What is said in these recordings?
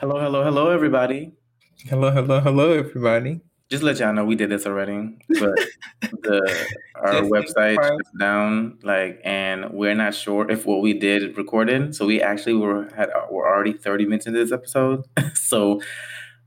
Hello, hello, hello, everybody. Hello, hello, hello, everybody. Just let y'all know we did this already, but the our website is down, like, and we're not sure if what we did recorded. So we actually were had we're already thirty minutes into this episode, so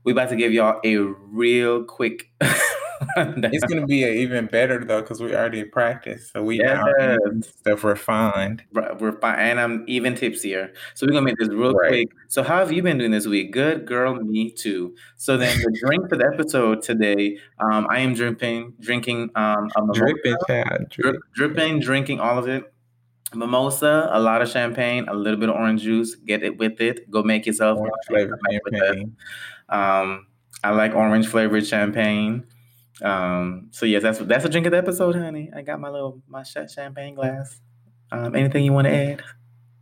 we about to give y'all a real quick it's gonna be even better though because we already practiced, so we yeah. stuff refined. We're fine, and I'm even tipsier. So we're gonna make this real right. quick. So how have you been doing this week? Good, girl. Me too. So then the drink for the episode today, um, I am dripping, drinking um, a dripping, drip, dripping, drinking all of it. Mimosa, a lot of champagne, a little bit of orange juice. Get it with it. Go make yourself orange flavored champagne. Um, I like orange flavored champagne. Um, so yes, that's that's a drink of the episode, honey. I got my little my champagne glass. Um, anything you want to add?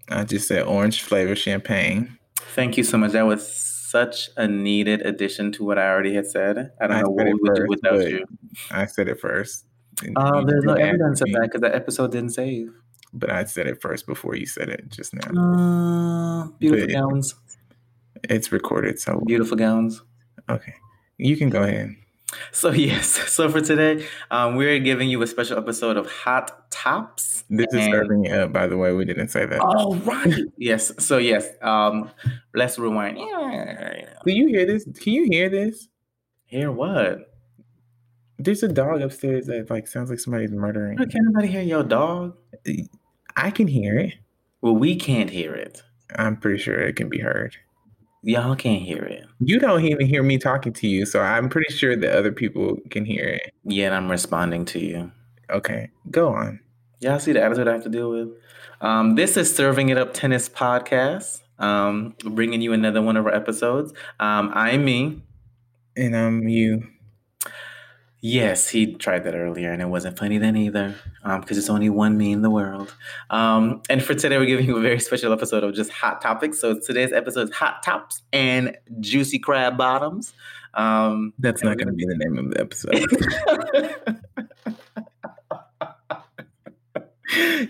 I just said orange flavor champagne. Thank you so much. That was such a needed addition to what I already had said. I don't I know what we would do without you. I said it first. Uh, there's no evidence of that because that episode didn't save. But I said it first before you said it just now. Uh, beautiful but gowns. It's recorded, so beautiful gowns. Okay, you can go ahead. So yes, so for today, um, we're giving you a special episode of Hot Tops. This and... is serving it up, by the way. We didn't say that. Oh right. yes. So yes, um, let's rewind. Do you hear this? Can you hear this? Hear what? There's a dog upstairs that like sounds like somebody's murdering. can anybody hear your dog? I can hear it. Well, we can't hear it. I'm pretty sure it can be heard. Y'all can't hear it. You don't even hear me talking to you, so I'm pretty sure that other people can hear it. Yeah, and I'm responding to you. Okay, go on. Y'all see the attitude I have to deal with? Um, this is Serving It Up Tennis Podcast, um, bringing you another one of our episodes. Um, I'm me. And I'm you. Yes, he tried that earlier, and it wasn't funny then either, because um, it's only one me in the world. Um, and for today, we're giving you a very special episode of just hot topics. So today's episode is hot tops and juicy crab bottoms. Um, That's not going to be the name of the episode.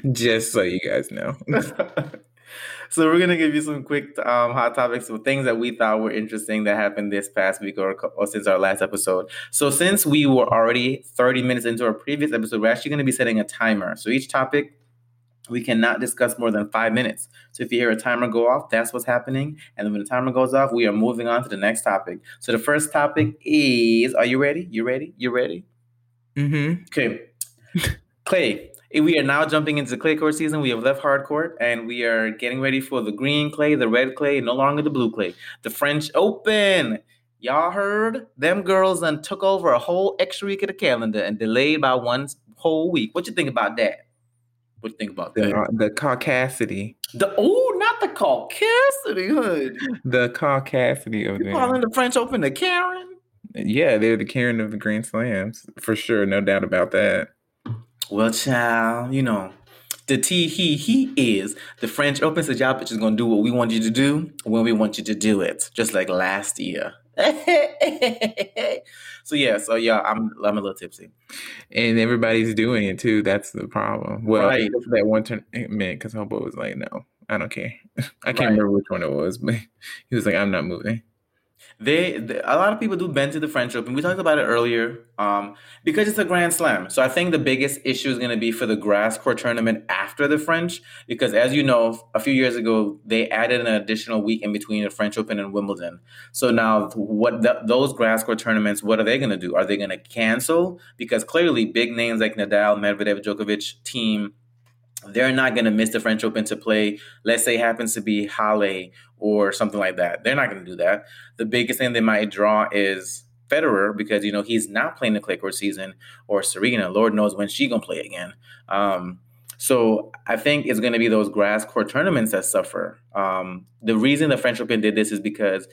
just so you guys know. So we're gonna give you some quick um, hot topics of things that we thought were interesting that happened this past week or, or since our last episode. So since we were already 30 minutes into our previous episode, we're actually gonna be setting a timer. So each topic we cannot discuss more than five minutes. So if you hear a timer go off, that's what's happening. And then when the timer goes off, we are moving on to the next topic. So the first topic is Are you ready? You ready? You ready? Mm-hmm. Okay. Clay, we are now jumping into the clay court season. We have left hard court and we are getting ready for the green clay, the red clay, no longer the blue clay. The French Open. Y'all heard? Them girls then took over a whole extra week of the calendar and delayed by one whole week. What you think about that? What you think about that? The, the caucasity. The oh, not the caucasity hood. The caucasity of you them. Calling the French Open the Karen. Yeah, they're the Karen of the Grand Slams for sure, no doubt about that. Well, child, you know, the T he he is the French Open says y'all bitches gonna do what we want you to do when we want you to do it, just like last year. so yeah, so yeah, I'm I'm a little tipsy, and everybody's doing it too. That's the problem. Well, right. that one turn tournament because Hobo was like, "No, I don't care." I can't right. remember which one it was, but he was like, "I'm not moving." They, they, a lot of people do bend to the French Open. We talked about it earlier um, because it's a Grand Slam. So I think the biggest issue is going to be for the grass court tournament after the French, because as you know, a few years ago they added an additional week in between the French Open and Wimbledon. So now, what the, those grass court tournaments? What are they going to do? Are they going to cancel? Because clearly, big names like Nadal, Medvedev, Djokovic, Thiem they're not going to miss the French Open to play, let's say, happens to be Halle or something like that. They're not going to do that. The biggest thing they might draw is Federer because you know he's not playing the clay court season, or Serena. Lord knows when she gonna play again. Um, so I think it's going to be those grass court tournaments that suffer. Um, the reason the French Open did this is because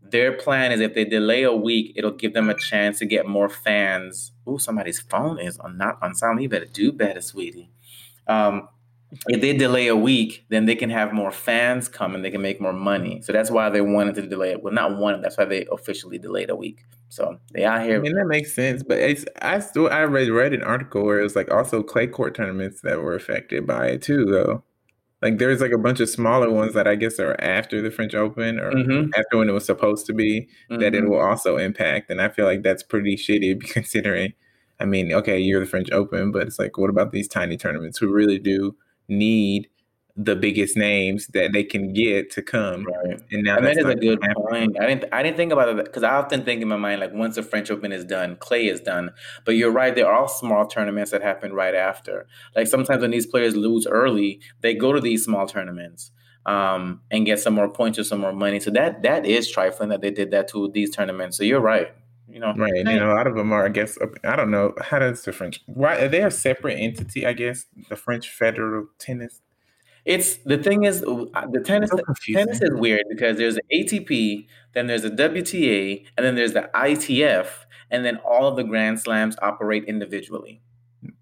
their plan is if they delay a week, it'll give them a chance to get more fans. Oh, somebody's phone is on not on silent. You better do better, sweetie. Um, if they delay a week, then they can have more fans come and they can make more money. So that's why they wanted to delay it. Well, not one. That's why they officially delayed a week. So they out here. I mean, that makes sense. But it's I still I read read an article where it was like also clay court tournaments that were affected by it too, though. like there's like a bunch of smaller ones that I guess are after the French Open or mm-hmm. after when it was supposed to be mm-hmm. that it mm-hmm. will also impact. And I feel like that's pretty shitty considering I mean, okay, you're the French Open, but it's like what about these tiny tournaments who really do need the biggest names that they can get to come. Right. And now and that is a good point. I didn't I didn't think about it because I often think in my mind like once the French Open is done, clay is done. But you're right, there are small tournaments that happen right after. Like sometimes when these players lose early, they go to these small tournaments. Um, and get some more points or some more money. So that that is trifling that they did that to these tournaments. So you're right. You know, right? And a lot of them are, I guess, I don't know how does the French. Why are they a separate entity? I guess the French Federal Tennis it's the thing is uh, the tennis so tennis is weird because there's an ATP, then there's the WTA, and then there's the ITF, and then all of the Grand Slams operate individually.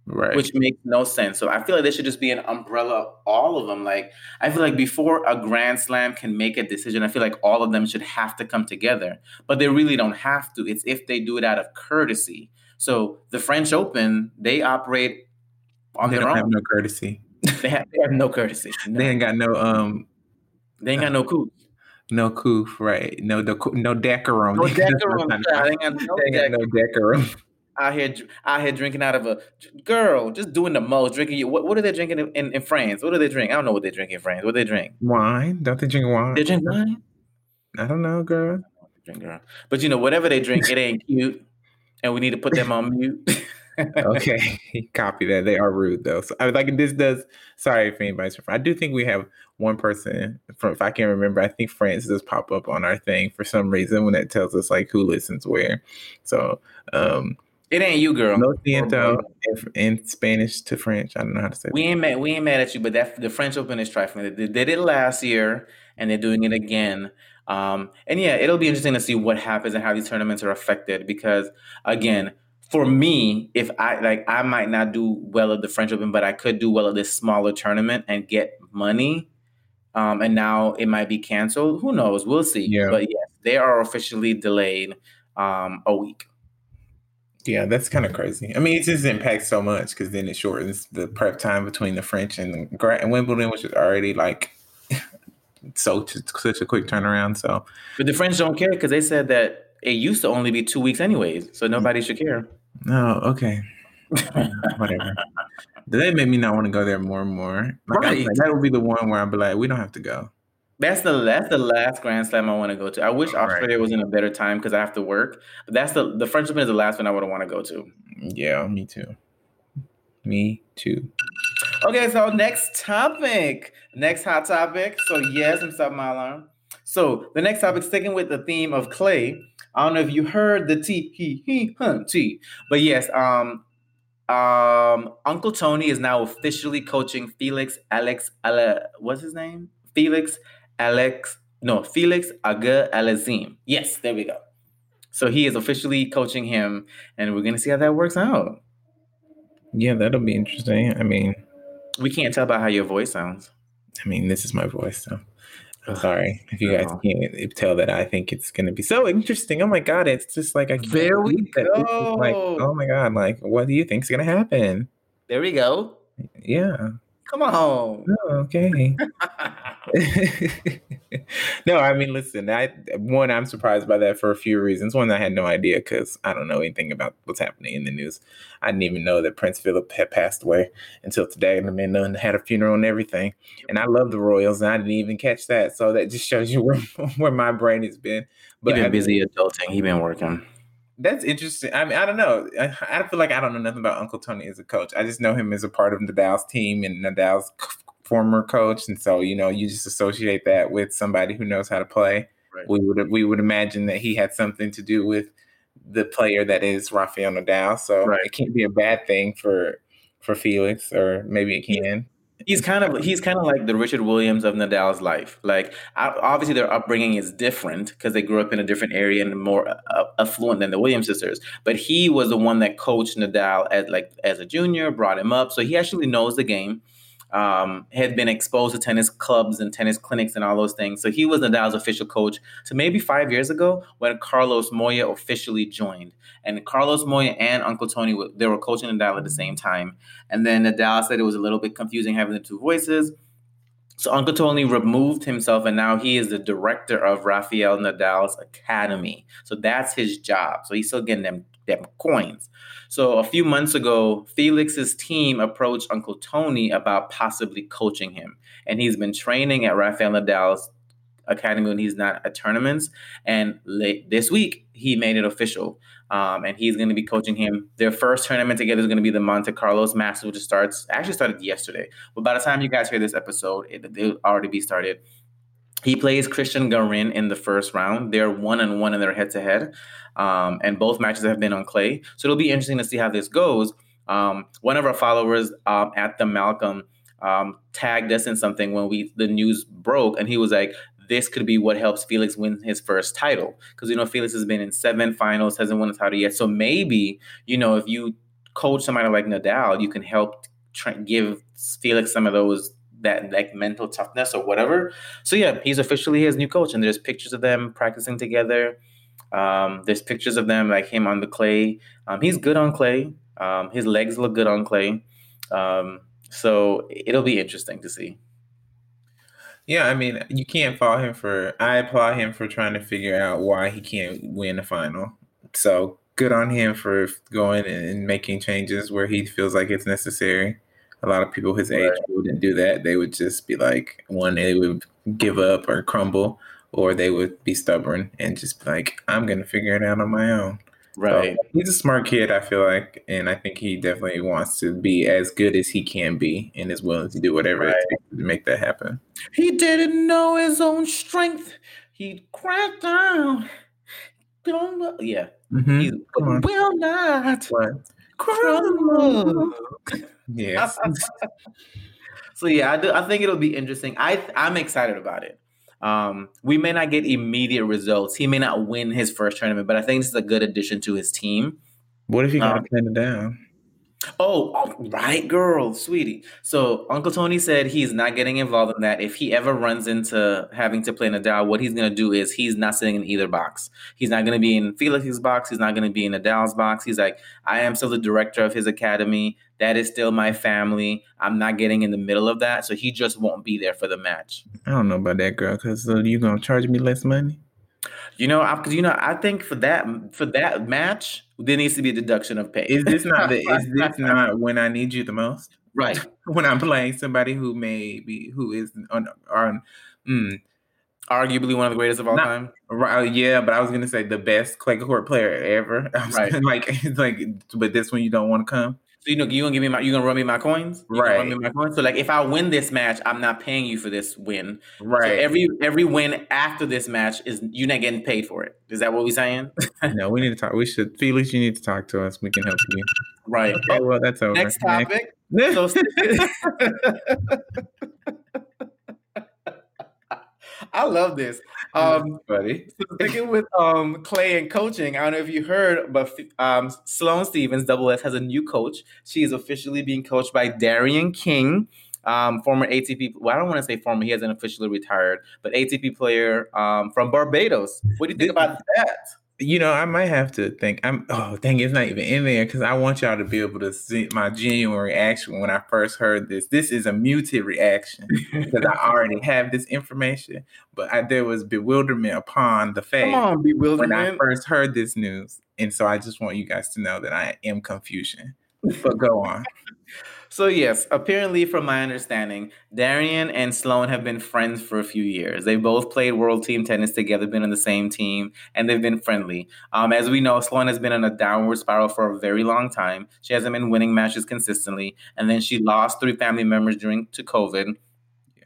Right. Which makes no sense. So I feel like there should just be an umbrella of all of them. Like I feel like before a Grand Slam can make a decision, I feel like all of them should have to come together. But they really don't have to. It's if they do it out of courtesy. So the French Open, they operate on they their own. Have no courtesy. they have they have no courtesy. No. They ain't got no um. They ain't got no coup. No coup, right? No, no, no decorum. No decorum. they ain't got no decorum. Out here, out here drinking out of a girl, just doing the most. Drinking. What, what are they drinking in, in, in France? What do they drink? I don't know what they drink in France. What they drink? Wine. Don't they drink wine? They drink wine. I don't know, girl. Drink, girl. But you know, whatever they drink, it ain't cute, and we need to put them on mute. okay, copy that. They are rude though. So I was like this does. Sorry if anybody's from. I do think we have one person from. If I can remember, I think France does pop up on our thing for some reason when it tells us like who listens where. So um it ain't you, girl. No siento in, Spanish to French. I don't know how to say. We that. ain't mad. We ain't mad at you, but that the French Open is trifling. They did it last year, and they're doing it again. Um, and yeah, it'll be interesting to see what happens and how these tournaments are affected because again, for me, if I like, I might not do well at the French Open, but I could do well at this smaller tournament and get money. Um, and now it might be canceled. Who knows? We'll see. Yeah. But yes, they are officially delayed um, a week. Yeah, that's kind of crazy. I mean, it just impacts so much because then it shortens the prep time between the French and the and Wimbledon, which is already like so such a quick turnaround. So, but the French don't care because they said that it used to only be two weeks anyways, so nobody should care. No, okay. Whatever. That made me not want to go there more and more. Like, right. Like, that would be the one where I'd be like, we don't have to go. That's the that's the last Grand Slam I want to go to. I wish All Australia right. was in a better time because I have to work. But that's the the French Open is the last one I would want to go to. Yeah, me too. Me too. Okay, so next topic, next hot topic. So yes, I'm stopping my alarm. So the next topic, sticking with the theme of clay, I don't know if you heard the T he he huh, T, but yes, um, um, Uncle Tony is now officially coaching Felix Alex Ale, what's his name? Felix Alex no Felix Auger-Aliassime. Yes, there we go. So he is officially coaching him, and we're gonna see how that works out. Yeah, that'll be interesting. I mean, we can't tell by how your voice sounds. I mean, this is my voice, so I'm sorry if you guys oh. can't tell that I think it's going to be so interesting. Oh my god, it's just like I can't there we go. Like, oh my god, like what do you think's going to happen? There we go. Yeah. Come on. Oh, okay. no, I mean, listen. I one, I'm surprised by that for a few reasons. One, I had no idea because I don't know anything about what's happening in the news. I didn't even know that Prince Philip had passed away until today, and the man had a funeral and everything. And I love the Royals, and I didn't even catch that. So that just shows you where where my brain has been. But he been busy adulting. He's been working. That's interesting. I mean, I don't know. I, I, feel like I don't know nothing about Uncle Tony as a coach. I just know him as a part of Nadal's team and Nadal's former coach, and so you know, you just associate that with somebody who knows how to play. Right. We would we would imagine that he had something to do with the player that is Rafael Nadal. So right. it can't be a bad thing for for Felix, or maybe it can he's kind of he's kind of like the Richard Williams of Nadal's life. Like obviously their upbringing is different because they grew up in a different area and more uh, affluent than the Williams sisters. But he was the one that coached Nadal as like as a junior, brought him up, so he actually knows the game um, had been exposed to tennis clubs and tennis clinics and all those things. So he was Nadal's official coach. So maybe five years ago when Carlos Moya officially joined, and Carlos Moya and Uncle Tony they were coaching Nadal at the same time. And then Nadal said it was a little bit confusing having the two voices. So Uncle Tony removed himself, and now he is the director of Rafael Nadal's academy. So that's his job. So he's still getting them them coins. So a few months ago, Felix's team approached Uncle Tony about possibly coaching him, and he's been training at Rafael Nadal's academy when he's not at tournaments. And late this week, he made it official. Um, and he's going to be coaching him. Their first tournament together is going to be the Monte Carlos Masters, which starts actually started yesterday. But by the time you guys hear this episode, it, will already be started. He plays Cristian Garin in the first round. They're one and one in their head to head, and both matches have been on clay. So it'll be interesting to see how this goes. Um, one of our followers um, at the Malcolm um, tagged us in something when we the news broke, and he was like, this could be what helps Felix win his first title. Because, you know, Felix has been in seven finals, hasn't won a title yet. So maybe, you know, if you coach somebody like Nadal, you can help try, give Felix some of those, that like mental toughness or whatever. So yeah, he's officially his new coach. And there's pictures of them practicing together. Um, there's pictures of them like him on the clay. Um, he's good on clay. Um, his legs look good on clay. Um, so it'll be interesting to see. Yeah, I mean, you can't fault him for. I applaud him for trying to figure out why he can't win the final. So good on him for going and making changes where he feels like it's necessary. A lot of people his age wouldn't do that. They would just be like, one, they would give up or crumble, or they would be stubborn and just be like, I'm going to figure it out on my own. Right. So he's a smart kid, I feel like, and I think he definitely wants to be as good as he can be and is willing to do whatever right. it takes to make that happen. He didn't know his own strength. He cracked down. Yeah. Mm-hmm. He will not what? crumble. Yes. so yeah, I do. I think it'll be interesting. I I'm excited about it. Um, we may not get immediate results. He may not win his first tournament, but I think this is a good addition to his team. What if he got um, it down? Oh, oh, right, girl, sweetie. So Uncle Tony said he's not getting involved in that. If he ever runs into having to play Nadal, what he's going to do is he's not sitting in either box. He's not going to be in Felix's box. He's not going to be in Nadal's box. He's like, I am still the director of his academy. That is still my family. I'm not getting in the middle of that. So he just won't be there for the match. I don't know about that, girl, because uh, you going to charge me less money? You know, because you know, I think for that for that match, there needs to be a deduction of pay. Is this not the, is this not when I need you the most? Right. when I'm playing somebody who may be who is on on mm, arguably one of the greatest of all not, time. Right? Uh, yeah, but I was gonna say the best clay court player ever. Right. like like, but this one you don't want to come. So you know you gonna give me my you gonna run me my coins, you right? Run me my coins. So like if I win this match, I'm not paying you for this win, right? So every every win after this match is you're not getting paid for it. Is that what we're saying? no, we need to talk. We should, Felix. You need to talk to us. We can help you. Right. Okay. Well, that's over. Next topic. Next. So, I love this. Um, buddy. Sticking with um, Clay and coaching, I don't know if you heard, but um, Sloane Stephens, Double S, has a new coach. She is officially being coached by Darian King, um, former ATP. Well, I don't want to say former; he hasn't officially retired, but ATP player um, from Barbados. What do you think about that? You know, I might have to think. I'm. Oh, dang, it's not even in there because I want y'all to be able to see my genuine reaction when I first heard this. This is a muted reaction because I already have this information, but I, there was bewilderment upon the face when I first heard this news, and so I just want you guys to know that I am confusion. But go on. So yes, apparently, from my understanding, Darian and Sloane have been friends for a few years. They both played World Team Tennis together, been on the same team, and they've been friendly. Um, as we know, Sloane has been on a downward spiral for a very long time. She hasn't been winning matches consistently, and then she lost three family members during to COVID.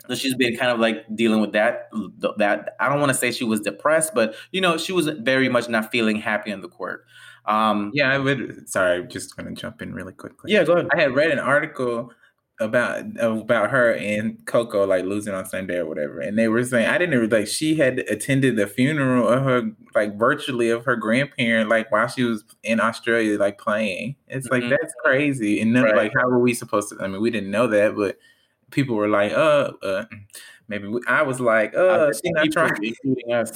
So she's been kind of like dealing with that. That I don't want to say she was depressed, but you know she was very much not feeling happy on the court. Um, yeah, I would. Sorry, I'm just gonna jump in really quickly. Yeah, go ahead. I had read an article about about her and Coco like losing on Sunday or whatever, and they were saying I didn't like she had attended the funeral of her like virtually of her grandparent like while she was in Australia like playing. It's like mm-hmm. that's crazy, and then, right. like how were we supposed to? I mean, we didn't know that, but people were like, uh, uh maybe we, I was like, uh, she not trying, including us.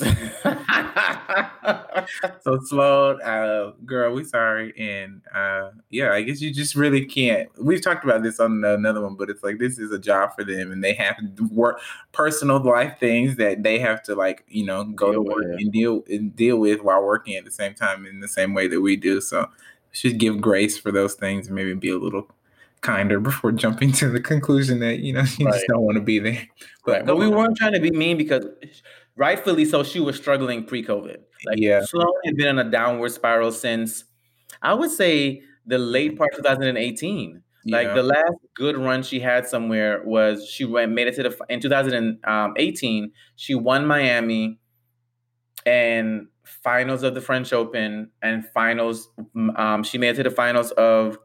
so slow, uh, girl, we sorry, and uh, yeah, I guess you just really can't. We've talked about this on another one, but it's like this is a job for them, and they have to work personal life things that they have to like, you know, go deal to work and deal and deal with while working at the same time in the same way that we do. So, should give grace for those things and maybe be a little kinder before jumping to the conclusion that you know you right. just don't want to be there. But, we weren't trying to be mean because rightfully so she was struggling pre-COVID. Like yeah. Sloane had been on a downward spiral since I would say the late part 2018. Yeah. Like the last good run she had somewhere was she went made it to the in 2018 she won Miami and finals of the French Open and finals um, she made it to the finals of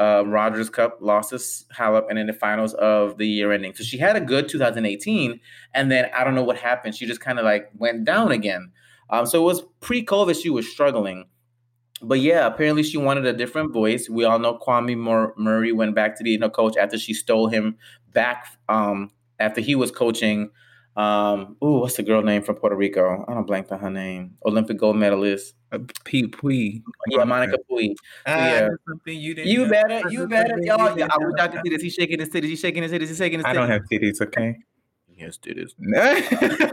uh, Rogers Cup, lost Halep, and in the finals of the year ending. So she had a good 2018, and then I don't know what happened. She just kind of like went down again. Um, so it was pre-COVID. She was struggling, but yeah, apparently she wanted a different voice. We all know Kamau Murray went back to being a coach after she stole him back um, after he was coaching. Um, oh, what's the girl name from Puerto Rico? I don't blank on her name. Olympic gold medalist. Uh, P. Puig. Yeah, Monica Puig. Ah, yeah. something you didn't. You better, you better, y'all. Yeah, I wish I could see this. He's shaking his titties. He's shaking his titties. He's shaking his titties. I don't have titties. Okay. Yes, titties.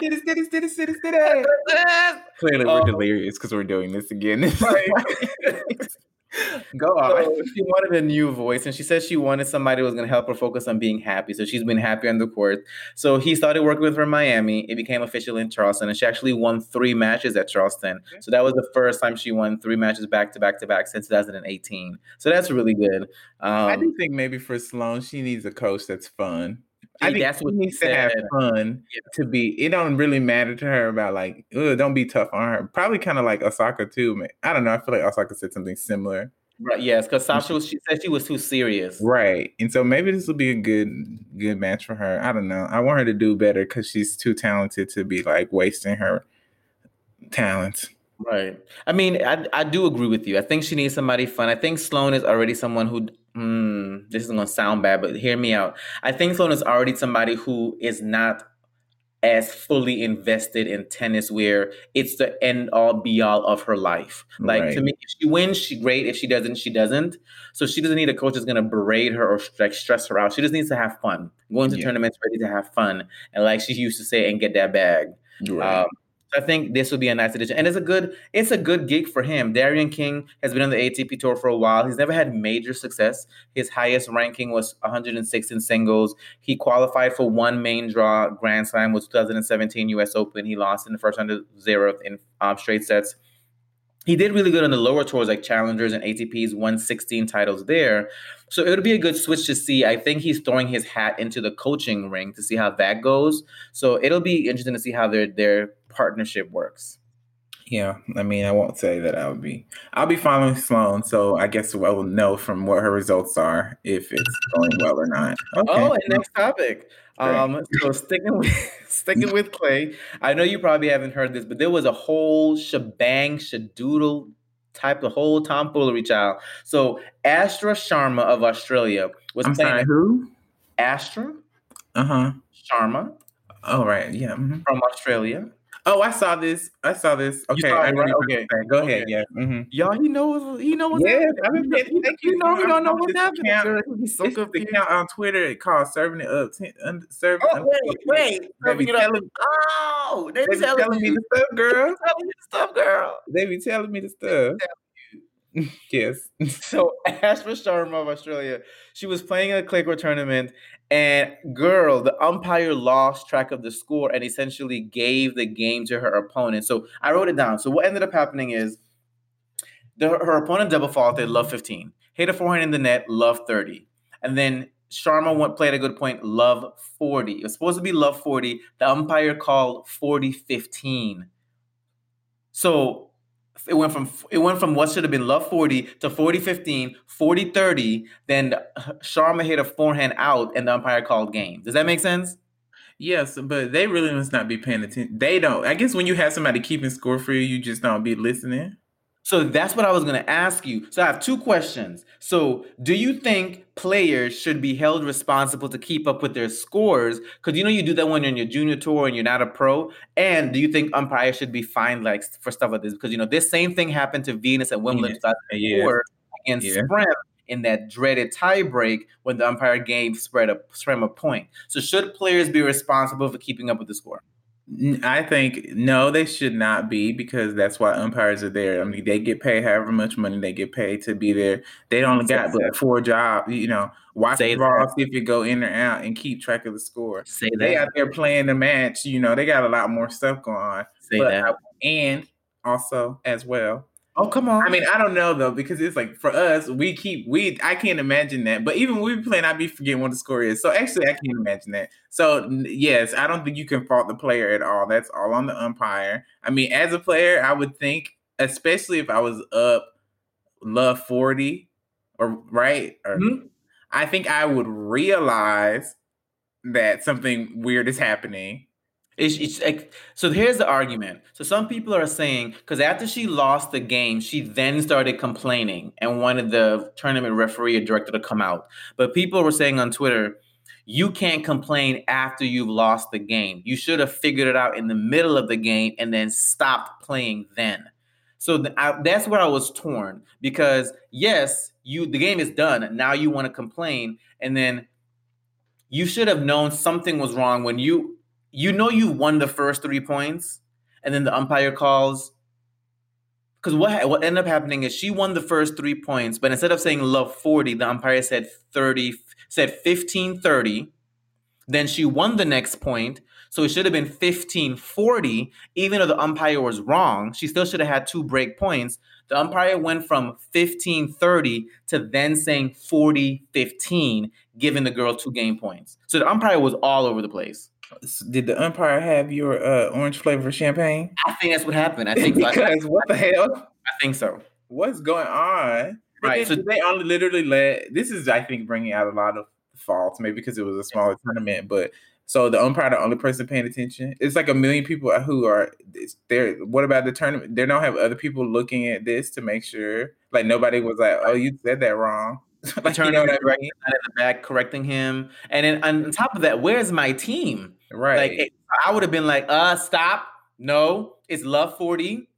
Titties, titties, titties, titties, titties. Clearly, we're um, delirious because we're doing this again. Go on. So she wanted a new voice, and she said she wanted somebody who was going to help her focus on being happy. So she's been happy on the court. So he started working with her in Miami. It became official in Charleston, and she actually won three matches at Charleston. So that was the first time she won three matches back to back to back since 2018. So that's really good. Um, I do think maybe for Sloane, she needs a coach that's fun. I think that's what needs to have fun yeah. to be. It don't really matter to her about like, don't be tough on her. Probably kind of like Osaka too. Man. I don't know. I feel like Osaka said something similar. Right. Yes, because Sasha was, she said she was too serious. Right. And so maybe this will be a good good match for her. I don't know. I want her to do better because she's too talented to be like wasting her talents. Right. I mean, I I do agree with you. I think she needs somebody fun. I think Sloane is already someone who. Mm, this is gonna sound bad, but hear me out. I think Sloane is already somebody who is not as fully invested in tennis where it's the end all be all of her life. Like right. to me, if she wins, she great. If she doesn't, she doesn't. So she doesn't need a coach that's gonna berate her or like stress her out. She just needs to have fun. Going to yeah. tournaments ready to have fun. And like she used to say, and get that bag. Right. Um, I think this would be a nice addition, and it's a good it's a good gig for him. Darian King has been on the ATP tour for a while. He's never had major success. His highest ranking was 106 in singles. He qualified for one main draw Grand Slam was 2017 U.S. Open. He lost in the first round of zero in um, straight sets. He did really good on the lower tours like Challengers and ATPs, won 16 titles there. So it would be a good switch to see. I think he's throwing his hat into the coaching ring to see how that goes. So it'll be interesting to see how their their partnership works. Yeah, I mean, I won't say that I would be. I'll be following Sloane, so I guess we'll know from what her results are if it's going well or not. Okay. Oh, and next topic. Um, so sticking with sticking with clay, I know you probably haven't heard this, but there was a whole shebang, shadoodle type of whole tomfoolery child. So Astra Sharma of Australia was I'm playing. Sorry, who? Astra. Uh huh. Sharma. Oh right, yeah. Mm-hmm. From Australia. Oh, I saw this. I saw this. Okay, saw I right? okay. Go okay. ahead. Yeah. Mm-hmm. Y'all, he knows. He knows. Yeah, I mean, you, you know, he don't know what's happening. Account, He's so it's confused. the account on Twitter It called "Serving It Up." Ten, un, serving. Oh wait, wait. Serving it up. Oh, they, they be telling, telling me the stuff, girl. telling me the stuff, girl. They be telling me the stuff. yes. so Astra Sharma of Australia, she was playing a court tournament, and girl, the umpire lost track of the score and essentially gave the game to her opponent. So I wrote it down. So what ended up happening is the, her opponent double faulted, love 15, hit a forehand in the net, love 30, and then Sharma went, played a good point, love 40. It was supposed to be love 40. The umpire called 40 15. So it went from it went from what should have been love 40 to 40 15 40 30 then sharma hit a forehand out and the umpire called game. Does that make sense? Yes but they really must not be paying attention they don't. I guess when you have somebody keeping score for you you just don't be listening So that's what I was going to ask you. So I have two questions. So, do you think players should be held responsible to keep up with their scores? Because you know you do that when you're in your junior tour and you're not a pro. And do you think umpires should be fined like for stuff like this? Because you know this same thing happened to Venus at Wimbledon Yeah. 2004 against Yeah. Sprem in that dreaded tiebreak when the umpire gave spread a Sprem a point. So should players be responsible for keeping up with the score? I think no, they should not be because that's why umpires are there. I mean, they get paid however much money they get paid to be there. They don't only got but four jobs. You know, watch Say the ball, see if you go in or out, and keep track of the score. Say They that. out there playing the match. You know, they got a lot more stuff going on. Say But that. Uh, and also as well. Oh come on. I mean, I don't know though because it's like for us, we keep we. I can't imagine that. But even when we playing, I be forgetting what the score is. So actually, I can't imagine that. So yes, I don't think you can fault the player at all. That's all on the umpire. I mean, as a player, I would think, especially if I was up love forty or right or Mhm. I think I would realize that something weird is happening. It's, it's like, so here's the argument. So some people are saying because after she lost the game, she then started complaining and wanted the tournament referee or director to come out. But people were saying on Twitter, you can't complain after you've lost the game. You should have figured it out in the middle of the game and then stopped playing then. So th- I, that's where I was torn because yes, you the game is done. Now you want to complain, and then you should have known something was wrong when you you know you won the first three points, and then the umpire calls. Because what what ended up happening is she won the first three points, but instead of saying love 40, the umpire said 30, said 15 30. Then she won the next point. So it should have been 15 40. Even though the umpire was wrong, she still should have had two break points. The umpire went from 15 30 to then saying 40 15, giving the girl two game points. So the umpire was all over the place. Did the umpire have your uh, orange flavor champagne? I think that's what happened. I think. I, because what the hell? I think so. What's going on? Right, so- they only literally let. This is, I think, bringing out a lot of faults. Maybe because it was a smaller tournament, but so the umpire, the only person paying attention. It's like a million people who are. There. What about the tournament? They don't have other people looking at this to make sure. Like nobody was like, "Oh, you said that wrong." The like, you know what I mean? sat in the back correcting him. And then on top of that, where's my team? Right. Like I would have been like, uh, stop. No, it's love 40.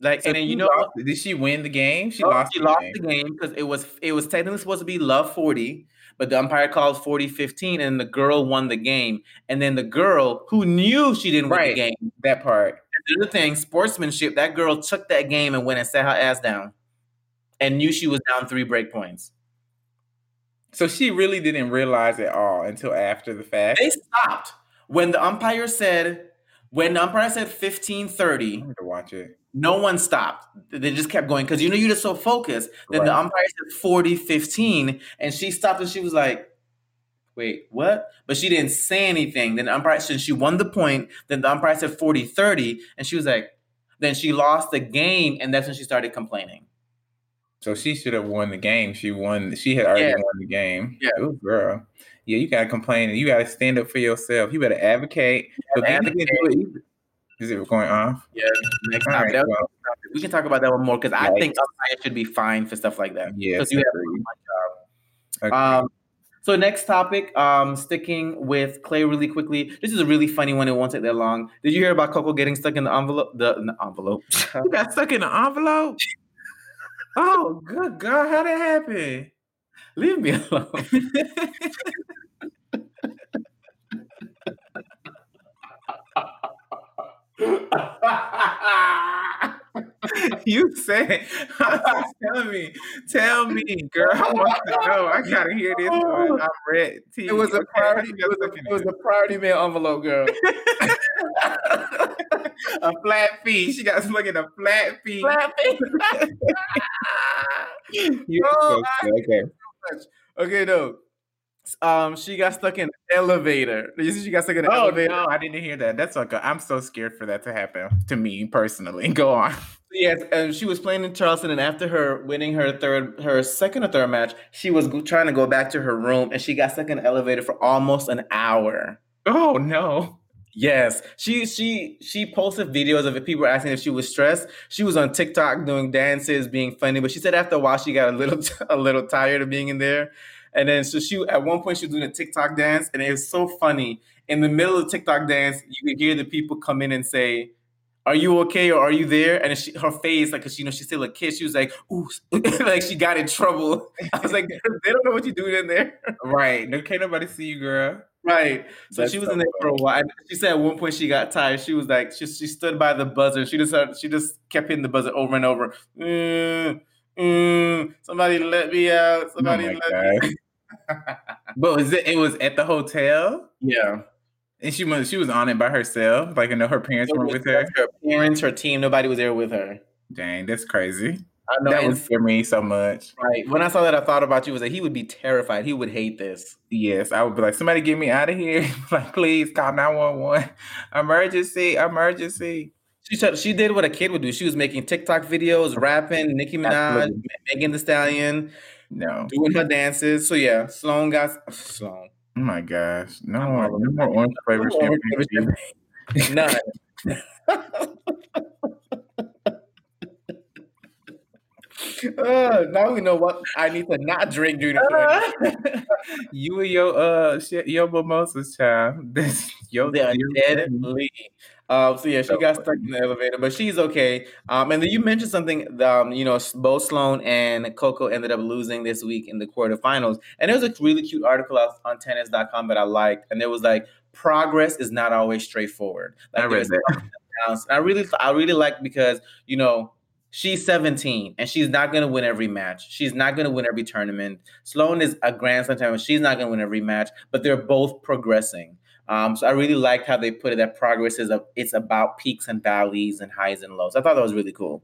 Like, So and then you know lost- did she win the game? She No, lost. she the lost game. the game because it was it was technically supposed to be love 40, but the umpire called 40-15 and the girl won the game. And then the girl who knew she didn't win Right. the game. That part. The other thing, sportsmanship, that girl took that game and went and sat her ass down and knew she was down three break points. So she really didn't realize it all until after the fact. They stopped. When the umpire said, when the umpire said 15-30, I need to watch it. no one stopped. They just kept going because you know you're just so focused. Then the umpire said 40 15, and she stopped and she was like, Wait, what? But she didn't say anything. Then the umpire, since she won the point, then the umpire said 40 30, and she was like, Then she lost the game, and that's when she started complaining. So she should have won the game. She won. She had already Yeah. won the game. Yeah. Ooh, girl. Yeah, you gotta complain and you gotta stand up for yourself. You better advocate. Advocate. you do it. Is it going off? Yeah, next time. right, well, we can talk about that one more because I think umpires should be fine for stuff like that. yes. Because you have my Okay. Um, so next topic, um, sticking with Clay really quickly. This is a really funny one. It won't take that long. Did you hear about Coco getting stuck in the envelope? The, the envelope. you got stuck in an envelope. oh, good God! How did that happen? Leave me alone. you said, tell me, tell me, girl. I want to know. I gotta hear this one. Oh. I'm ready. It was a priority. It was a, it was a priority mail envelope, girl. a flat fee. She got stuck in a flat fee. You Oh, so good. Okay. okay, no. Um, she got stuck in an elevator. You see, she got stuck in an Oh elevator. no, I didn't hear that. That's okay. I'm so scared for that to happen to me personally. Go on. Yes, and she was playing in Charleston, and after her winning her third, her second or third match, she was trying to go back to her room, and she got stuck in an elevator for almost an hour. Oh no. Yes, she she she posted videos of. People asking if she was stressed. She was on TikTok doing dances, being funny, but she said after a while she got a little a little tired of being in there. And then so she at one point she was doing a TikTok dance, and it was so funny. In the middle of the TikTok dance, you could hear the people come in and say, "Are you okay?" or "Are you there?" And she, her face, like, cause you know she's still a kid, she was like, "Ooh," like she got in trouble. I was like, "They don't know what you're doing in there." Right? No, can't nobody see you, girl. Right. So That's she was so in there funny. for a while. She said at one point she got tired. She was like, she, she stood by the buzzer. She just she just kept hitting the buzzer over and over. Mm, mm, somebody let me out. Oh somebody oh let God. me. but was it? It was at the hotel. Yeah. And she was she was on it by herself. Like I know her parents weren't with her. Her parents, her team, nobody was there with her. Dang, that's crazy. I know that would scare me so much. Right. When I saw that, I thought about you. Was like he would be terrified. He would hate this. Yes, I would be like, somebody get me out of here. like, please call nine one one. Emergency! Emergency! She said she did what a kid would do. She was making TikTok videos, rapping, Nicki Minaj, Absolutely. Megan Thee Stallion, no, doing her dances. So yeah, Sloane got Sloane. Oh my gosh, no, more, no more orange flavor champagne. None. Uh, now we know what I need to not drink during the You and your uh shit, your mimosas, child. This yo, they're deadly. Um, so yeah, she got stuck in the elevator, but she's okay. Um, and then you mentioned something. Um, you know, both Sloane and Coco ended up losing this week in the quarterfinals, and there was a really cute article on tennis.com that I liked, and it was like progress is not always straightforward. Like I read that. I really, I really like because you know she's 17 and she's not going to win every match. She's not going to win every tournament. Sloane is a Grand Slam champion. She's not going to win every match, but they're both progressing. Um, so I really liked how they put it that progress is a, it's about peaks and valleys and highs and lows. I thought that was really cool.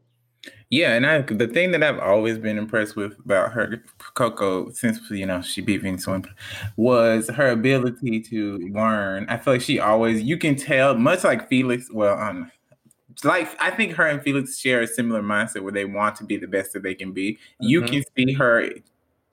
Yeah, and I the thing that I've always been impressed with about her Coco since you know she beat Venus Williams was her ability to learn. I feel like she always you can tell much like Felix. Well, um, like I think her and Felix share a similar mindset where they want to be the best that they can be. Mm-hmm. You can see her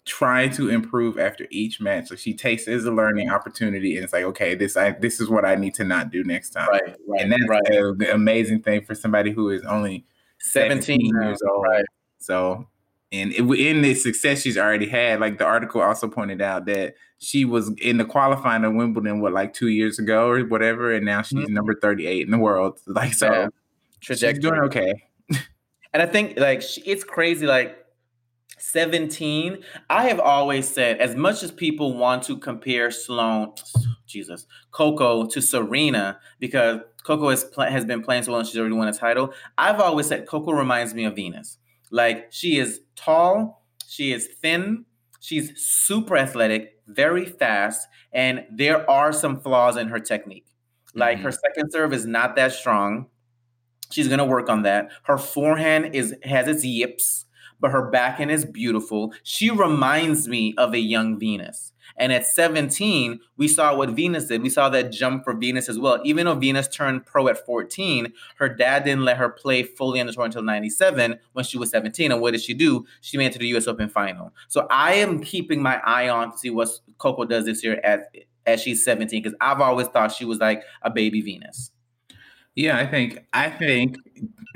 trying to improve after each match. Like she takes it as a learning opportunity and it's like, okay, this I this is what I need to not do next time. Right. right and that's right. an amazing thing for somebody who is only 17, 17 years old. Right. So and it, in the success she's already had, like the article also pointed out that she was in the qualifying of Wimbledon, what like two years ago or whatever, and now she's mm-hmm. number thirty eight in the world. Like so, yeah. She's doing okay. and I think like it's crazy. Like 17, I have always said, as much as people want to compare Sloane, Jesus, Coco to Serena, because Coco has, has been playing so well and she's already won a title, I've always said Coco reminds me of Venus. Like, she is tall, she is thin, she's super athletic, very fast, and there are some flaws in her technique. Like, mm-hmm. her second serve is not that strong. She's gonna work on that. Her forehand is has its yips but her backhand is beautiful. She reminds me of a young Venus. And at 17, we saw what Venus did. We saw that jump for Venus as well. Even though Venus turned pro at 14, her dad didn't let her play fully on the tour until 97 when she was 17. And what did she do? She made it to the US Open final. So I am keeping my eye on to see what Coco does this year as, as she's 17, because I've always thought she was like a baby Venus. Yeah, I think I think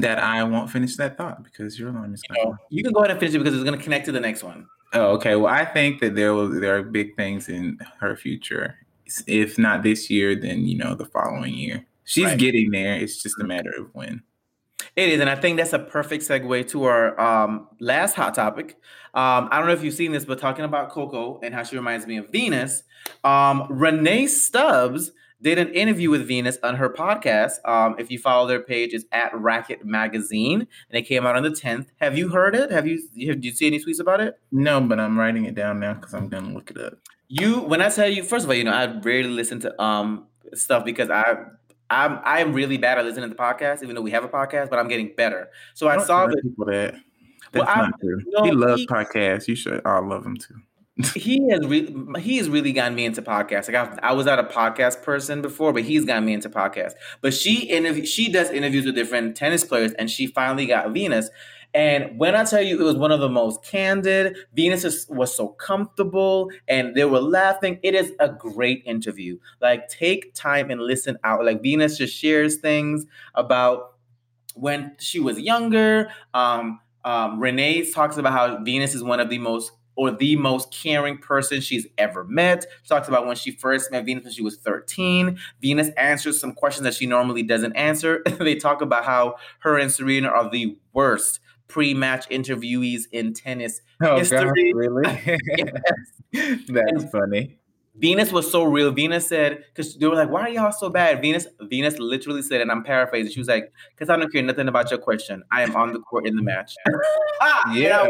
that I won't finish that thought because your alarm is. You, know, you can go ahead and finish it because it's going to connect to the next one. Oh, okay. Well, I think that there will there are big things in her future. If not this year, then you know the following year. She's right. getting there. It's just a matter of when. It is, and I think that's a perfect segue to our um, last hot topic. Um, I don't know if you've seen this, but talking about Coco and how she reminds me of Venus, um, Rennae Stubbs did an interview with Venus on her podcast. Um, if you follow their page, it's at Racket Magazine, and it came out on the 10th. Have you heard it? Have you have you see any tweets about it? No, but I'm writing it down now because I'm gonna look it up. You, when I tell you, first of all, you know, I rarely listen to um stuff because I. I'm I'm really bad at listening to podcasts, even though we have a podcast, but I'm getting better. So I, I saw that. People that. That's well, not I, true. Know, he loves podcasts. You should all love him too he has really he has really gotten me into podcasts. Like I, I was not a podcast person before, but he's gotten me into podcasts. But she interview she does interviews with different tennis players, and she finally got Venus. And when I tell you it was one of the most candid, Venus was so comfortable and they were laughing. It is a great interview. Like, take time and listen out. Like, Venus just shares things about when she was younger. Um, um, Rennae talks about how Venus is one of the most or the most caring person she's ever met. She talks about when she first met Venus when she was 13. Venus answers some questions that she normally doesn't answer. they talk about how her and Serena are the worst pre-match interviewees in tennis oh, history. God, really? yes. That's and funny. Venus was so real. Venus said, because they were like, why are y'all so bad? Venus, Venus literally said, and I'm paraphrasing, she was like, because I don't care nothing about your question. I am on the court in the match. yeah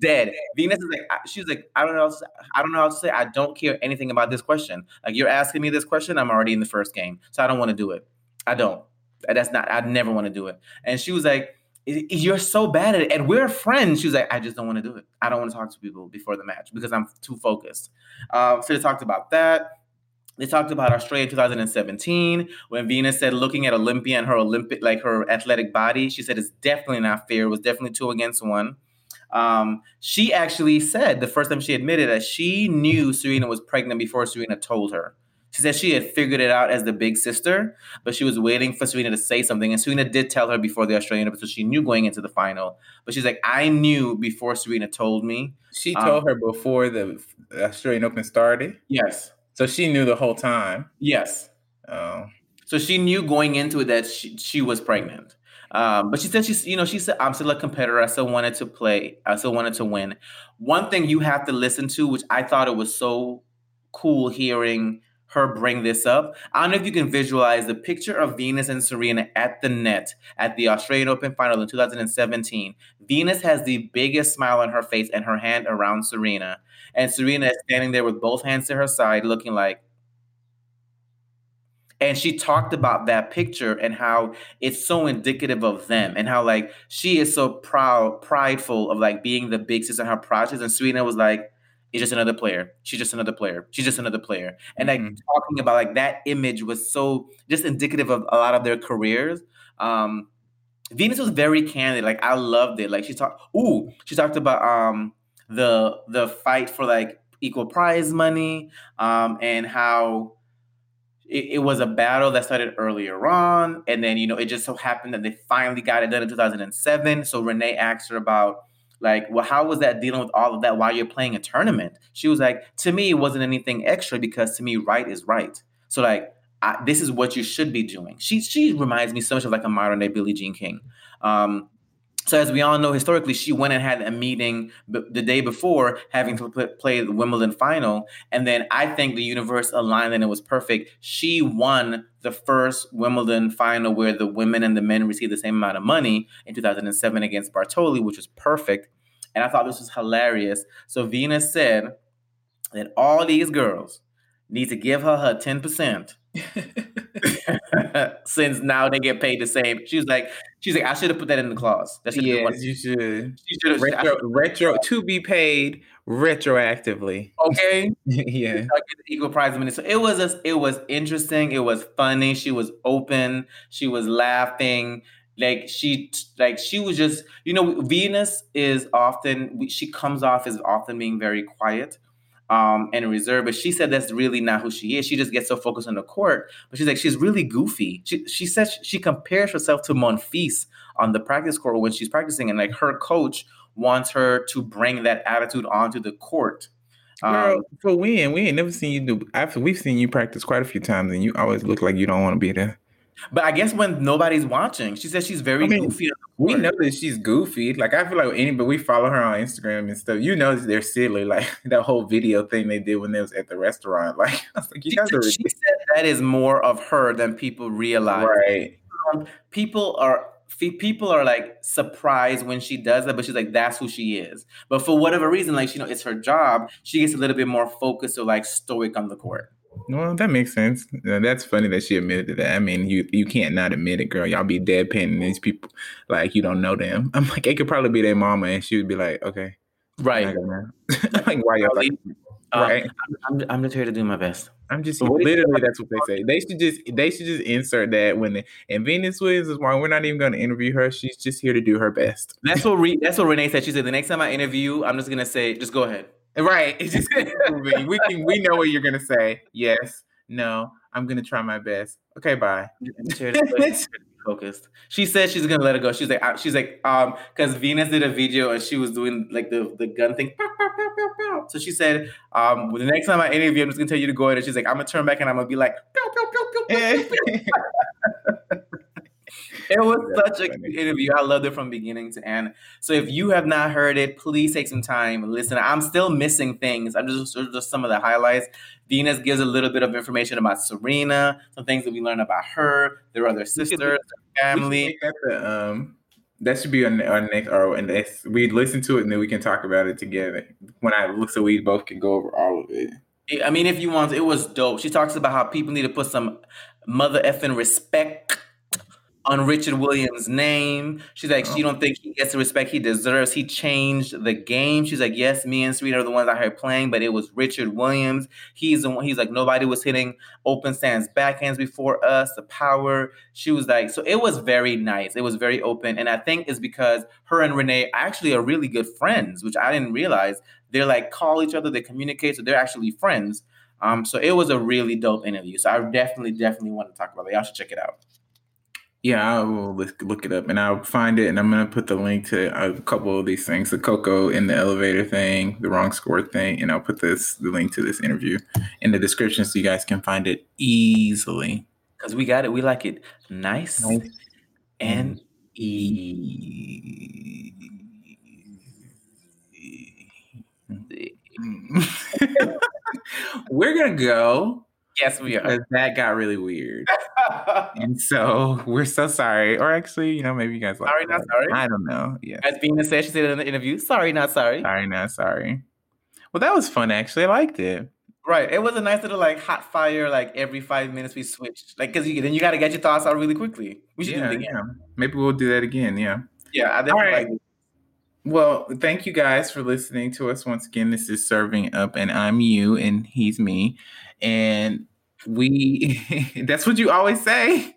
dead. Venus is like, she's like, I don't know, I don't know how to say. I don't care anything about this question. Like you're asking me this question, I'm already in the first game, so I don't want to do it. I don't. That's not. I never want to do it. And she was like, you're so bad at it, and we're friends. She was like, I just don't want to do it. I don't want to talk to people before the match because I'm too focused. Um, so they talked about that. They talked about Australia 2017 when Venus said, looking at Olympia and her Olympic, like her athletic body, she said it's definitely not fair. It was definitely two against one. Um, she actually said the first time she admitted that she knew Serena was pregnant before Serena told her. She said she had figured it out as the big sister, but she was waiting for Serena to say something. And Serena did tell her before the Australian Open, so she knew going into the final. But she's like, I knew before Serena told me. She told um, her before the Australian Open started? Yes. So she knew the whole time? Yes. Oh. So she knew going into it that she, she was pregnant. Um, but she said she's, you know, she said, I'm still a competitor. I still wanted to play. I still wanted to win. One thing you have to listen to, which I thought it was so cool hearing her bring this up. I don't know if you can visualize the picture of Venus and Serena at the net at the Australian Open final in 2017. Venus has the biggest smile on her face and her hand around Serena. And Serena is standing there with both hands to her side, looking like, and she talked about that picture and how it's so indicative of them and how like she is so proud prideful of like being the big sister in her projects. And Serena was like it's just another player. She's just another player. She's just another player. And like mm-hmm. talking about like that image was so just indicative of a lot of their careers. Um Venus was very candid. Like I loved it. Like she talked ooh she talked about um the the fight for like equal prize money um and how it, it, was a battle that started earlier on. And then, you know, it just so happened that they finally got it done in 2007. So Rennae asked her about, like, well, how was that dealing with all of that while you're playing a tournament? She was like, to me, it wasn't anything extra because to me, right is right. So, like, I, this is what you should be doing. She she reminds me so much of like a modern day Billie Jean King. Um, so as we all know, historically, she went and had a meeting b- the day before, having to play the Wimbledon final, and then I think the universe aligned and it was perfect. She won the first Wimbledon final where the women and the men received the same amount of money in 2007 against Bartoli, which was perfect. And I thought this was hilarious. So Venus said that all these girls need to give her her 10% since now they get paid the same. She's like, she's like, I should have put that in the clause. That yes, you should. She should retro, retro to be paid retroactively. Okay. yeah. Equal prize money. So it was a, it was interesting. It was funny. She was open. She was laughing. Like she like she was just you know Venus is often she comes off as often being very quiet um, and reserved. But she said that's really not who she is. She just gets so focused on the court. But she's like, she's really goofy. She, she says she compares herself to Monfils on the practice court when she's practicing, and like her coach wants her to bring that attitude onto the court. Girl, um, for when we ain't never seen you do. After we've seen you practice quite a few times, and you always look like you don't want to be there. But I guess when nobody's watching, she says she's very I mean, goofy. We know that she's goofy. Like I feel like any, but we follow her on Instagram and stuff. You know they're silly. Like that whole video thing they did when they was at the restaurant. Like I was like, you guys she, are. She said that is more of her than people realize. Right. Um, people are people are like surprised when she does that, but she's like, that's who she is. But for whatever reason, like, you know, it's her job. She gets a little bit more focused or like stoic on the court. Well, that makes sense. That's funny that she admitted that. I mean, you you can't not admit it, girl. Y'all be deadpanning these people like you don't know them. I'm like, it could probably be their mama, and she would be like, okay, right. like, why y'all like, Um, Right. I'm, I'm, I'm just here to do my best. I'm just what do you think literally that's what they say. They should just they should just insert that when the, and Venus Williams is why we're not even going to interview her. She's just here to do her best. That's what Re- that's what Rennae said. She said the next time I interview I'm just gonna say, just go ahead. Right. It's just moving. we can we know what you're gonna say. Yes. No. I'm gonna try my best. Okay. Bye. I'm just here to- I'm just here to be focused. She said she's gonna let it go. She's like, she's like, um, because Venus did a video and she was doing like the the gun thing. Pow, pow, pow. So she said, um, the next time I interview, I'm just gonna tell you to go ahead. And she's like, I'm gonna turn back and I'm gonna be like, pew, pew, pew. It was That's such a good interview. I loved it from beginning to end. So if you have not heard it, please take some time listen. I'm still missing things. I'm just just some of the highlights. Venus gives a little bit of information about Serena, some things that we learned about her, their other sisters, their family. that um that should be on our next or and we listen to it and then we can talk about it together. When I look so we both can go over all of it. I mean, if you want, it was dope. She talks about how people need to put some mother effing respect on Richard Williams' name. She's like, she don't think he gets the respect he deserves. He changed the game. She's like, yes, me and Serena are the ones out here playing, but it was Richard Williams. He's the one. He's like, nobody was hitting open stance backhands before us. The power. She was like, so it was very nice. It was very open, and I think it's because her and Rennae actually are really good friends, which I didn't realize. They're like call each other, they communicate, so they're actually friends. Um, so it was a really dope interview. So I definitely, definitely want to talk about it. Y'all should check it out. Yeah, I will look, it up and I'll find it and I'm gonna put the link to a couple of these things: the Coco in the elevator thing, the wrong score thing, and I'll put this the link to this interview in the description so you guys can find it easily. Because we got it. We like it nice, Nice and mm. easy. We're gonna go Yes, we are. that got really weird, and so we're so sorry. Or actually, you know, maybe you guys like Sorry, not sorry. I don't know. Yeah, As Venus said, she said it in the interview. Sorry, not sorry. sorry, not sorry. Well, that was fun. Actually, I liked it. Right. It was a nice little like hot fire. Like every five minutes we switched. Like because you then you got to get your thoughts out really quickly. We should Yeah, do it again. yeah. Maybe we'll do that again. Yeah. Yeah, I definitely right. like it. Well, thank you guys for listening to us once again. This is Serving Up, and I'm you, and he's me. And we, that's what you always say.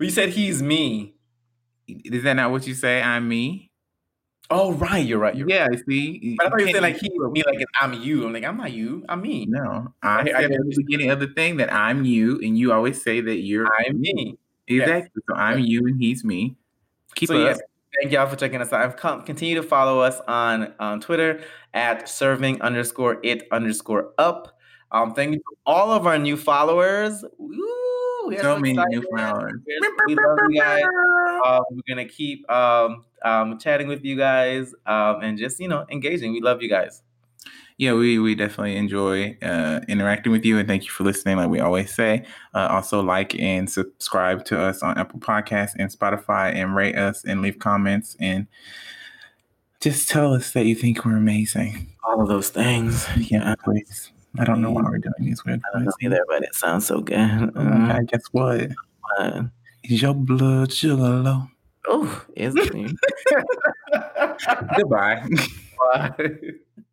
You said he's me. Is that not what you say? I'm me? Oh right, you're right. You're right. Yeah, see? But I thought you said like he sure. me like I'm you. I'm like I'm not you. I'm me. No, I I said get at the beginning of the thing that I'm you, and you always say that you're I'm me. Yes. Exactly. So I'm Yes. you, and he's me. Keep so up. yes, thank y'all for checking us out. Come, continue to follow us on on Twitter at serving underscore it underscore up. Um, thank you to all of our new followers. Woo, we So many new. We're- We love you guys. Um, we're gonna keep um, um, chatting with you guys um, and just you know engaging. We love you guys. yeah, we we definitely enjoy uh, interacting with you, and thank you for listening. Like we always say, uh, also like and subscribe to us on Apple Podcasts and Spotify, and rate us and leave comments and just tell us that you think we're amazing. All of those things. Yeah, please. I don't know why we're doing these weird I don't know things. either, but it sounds so good. Okay, guess what? Mm, Is your blood sugar low? oh, is it? Goodbye. Bye.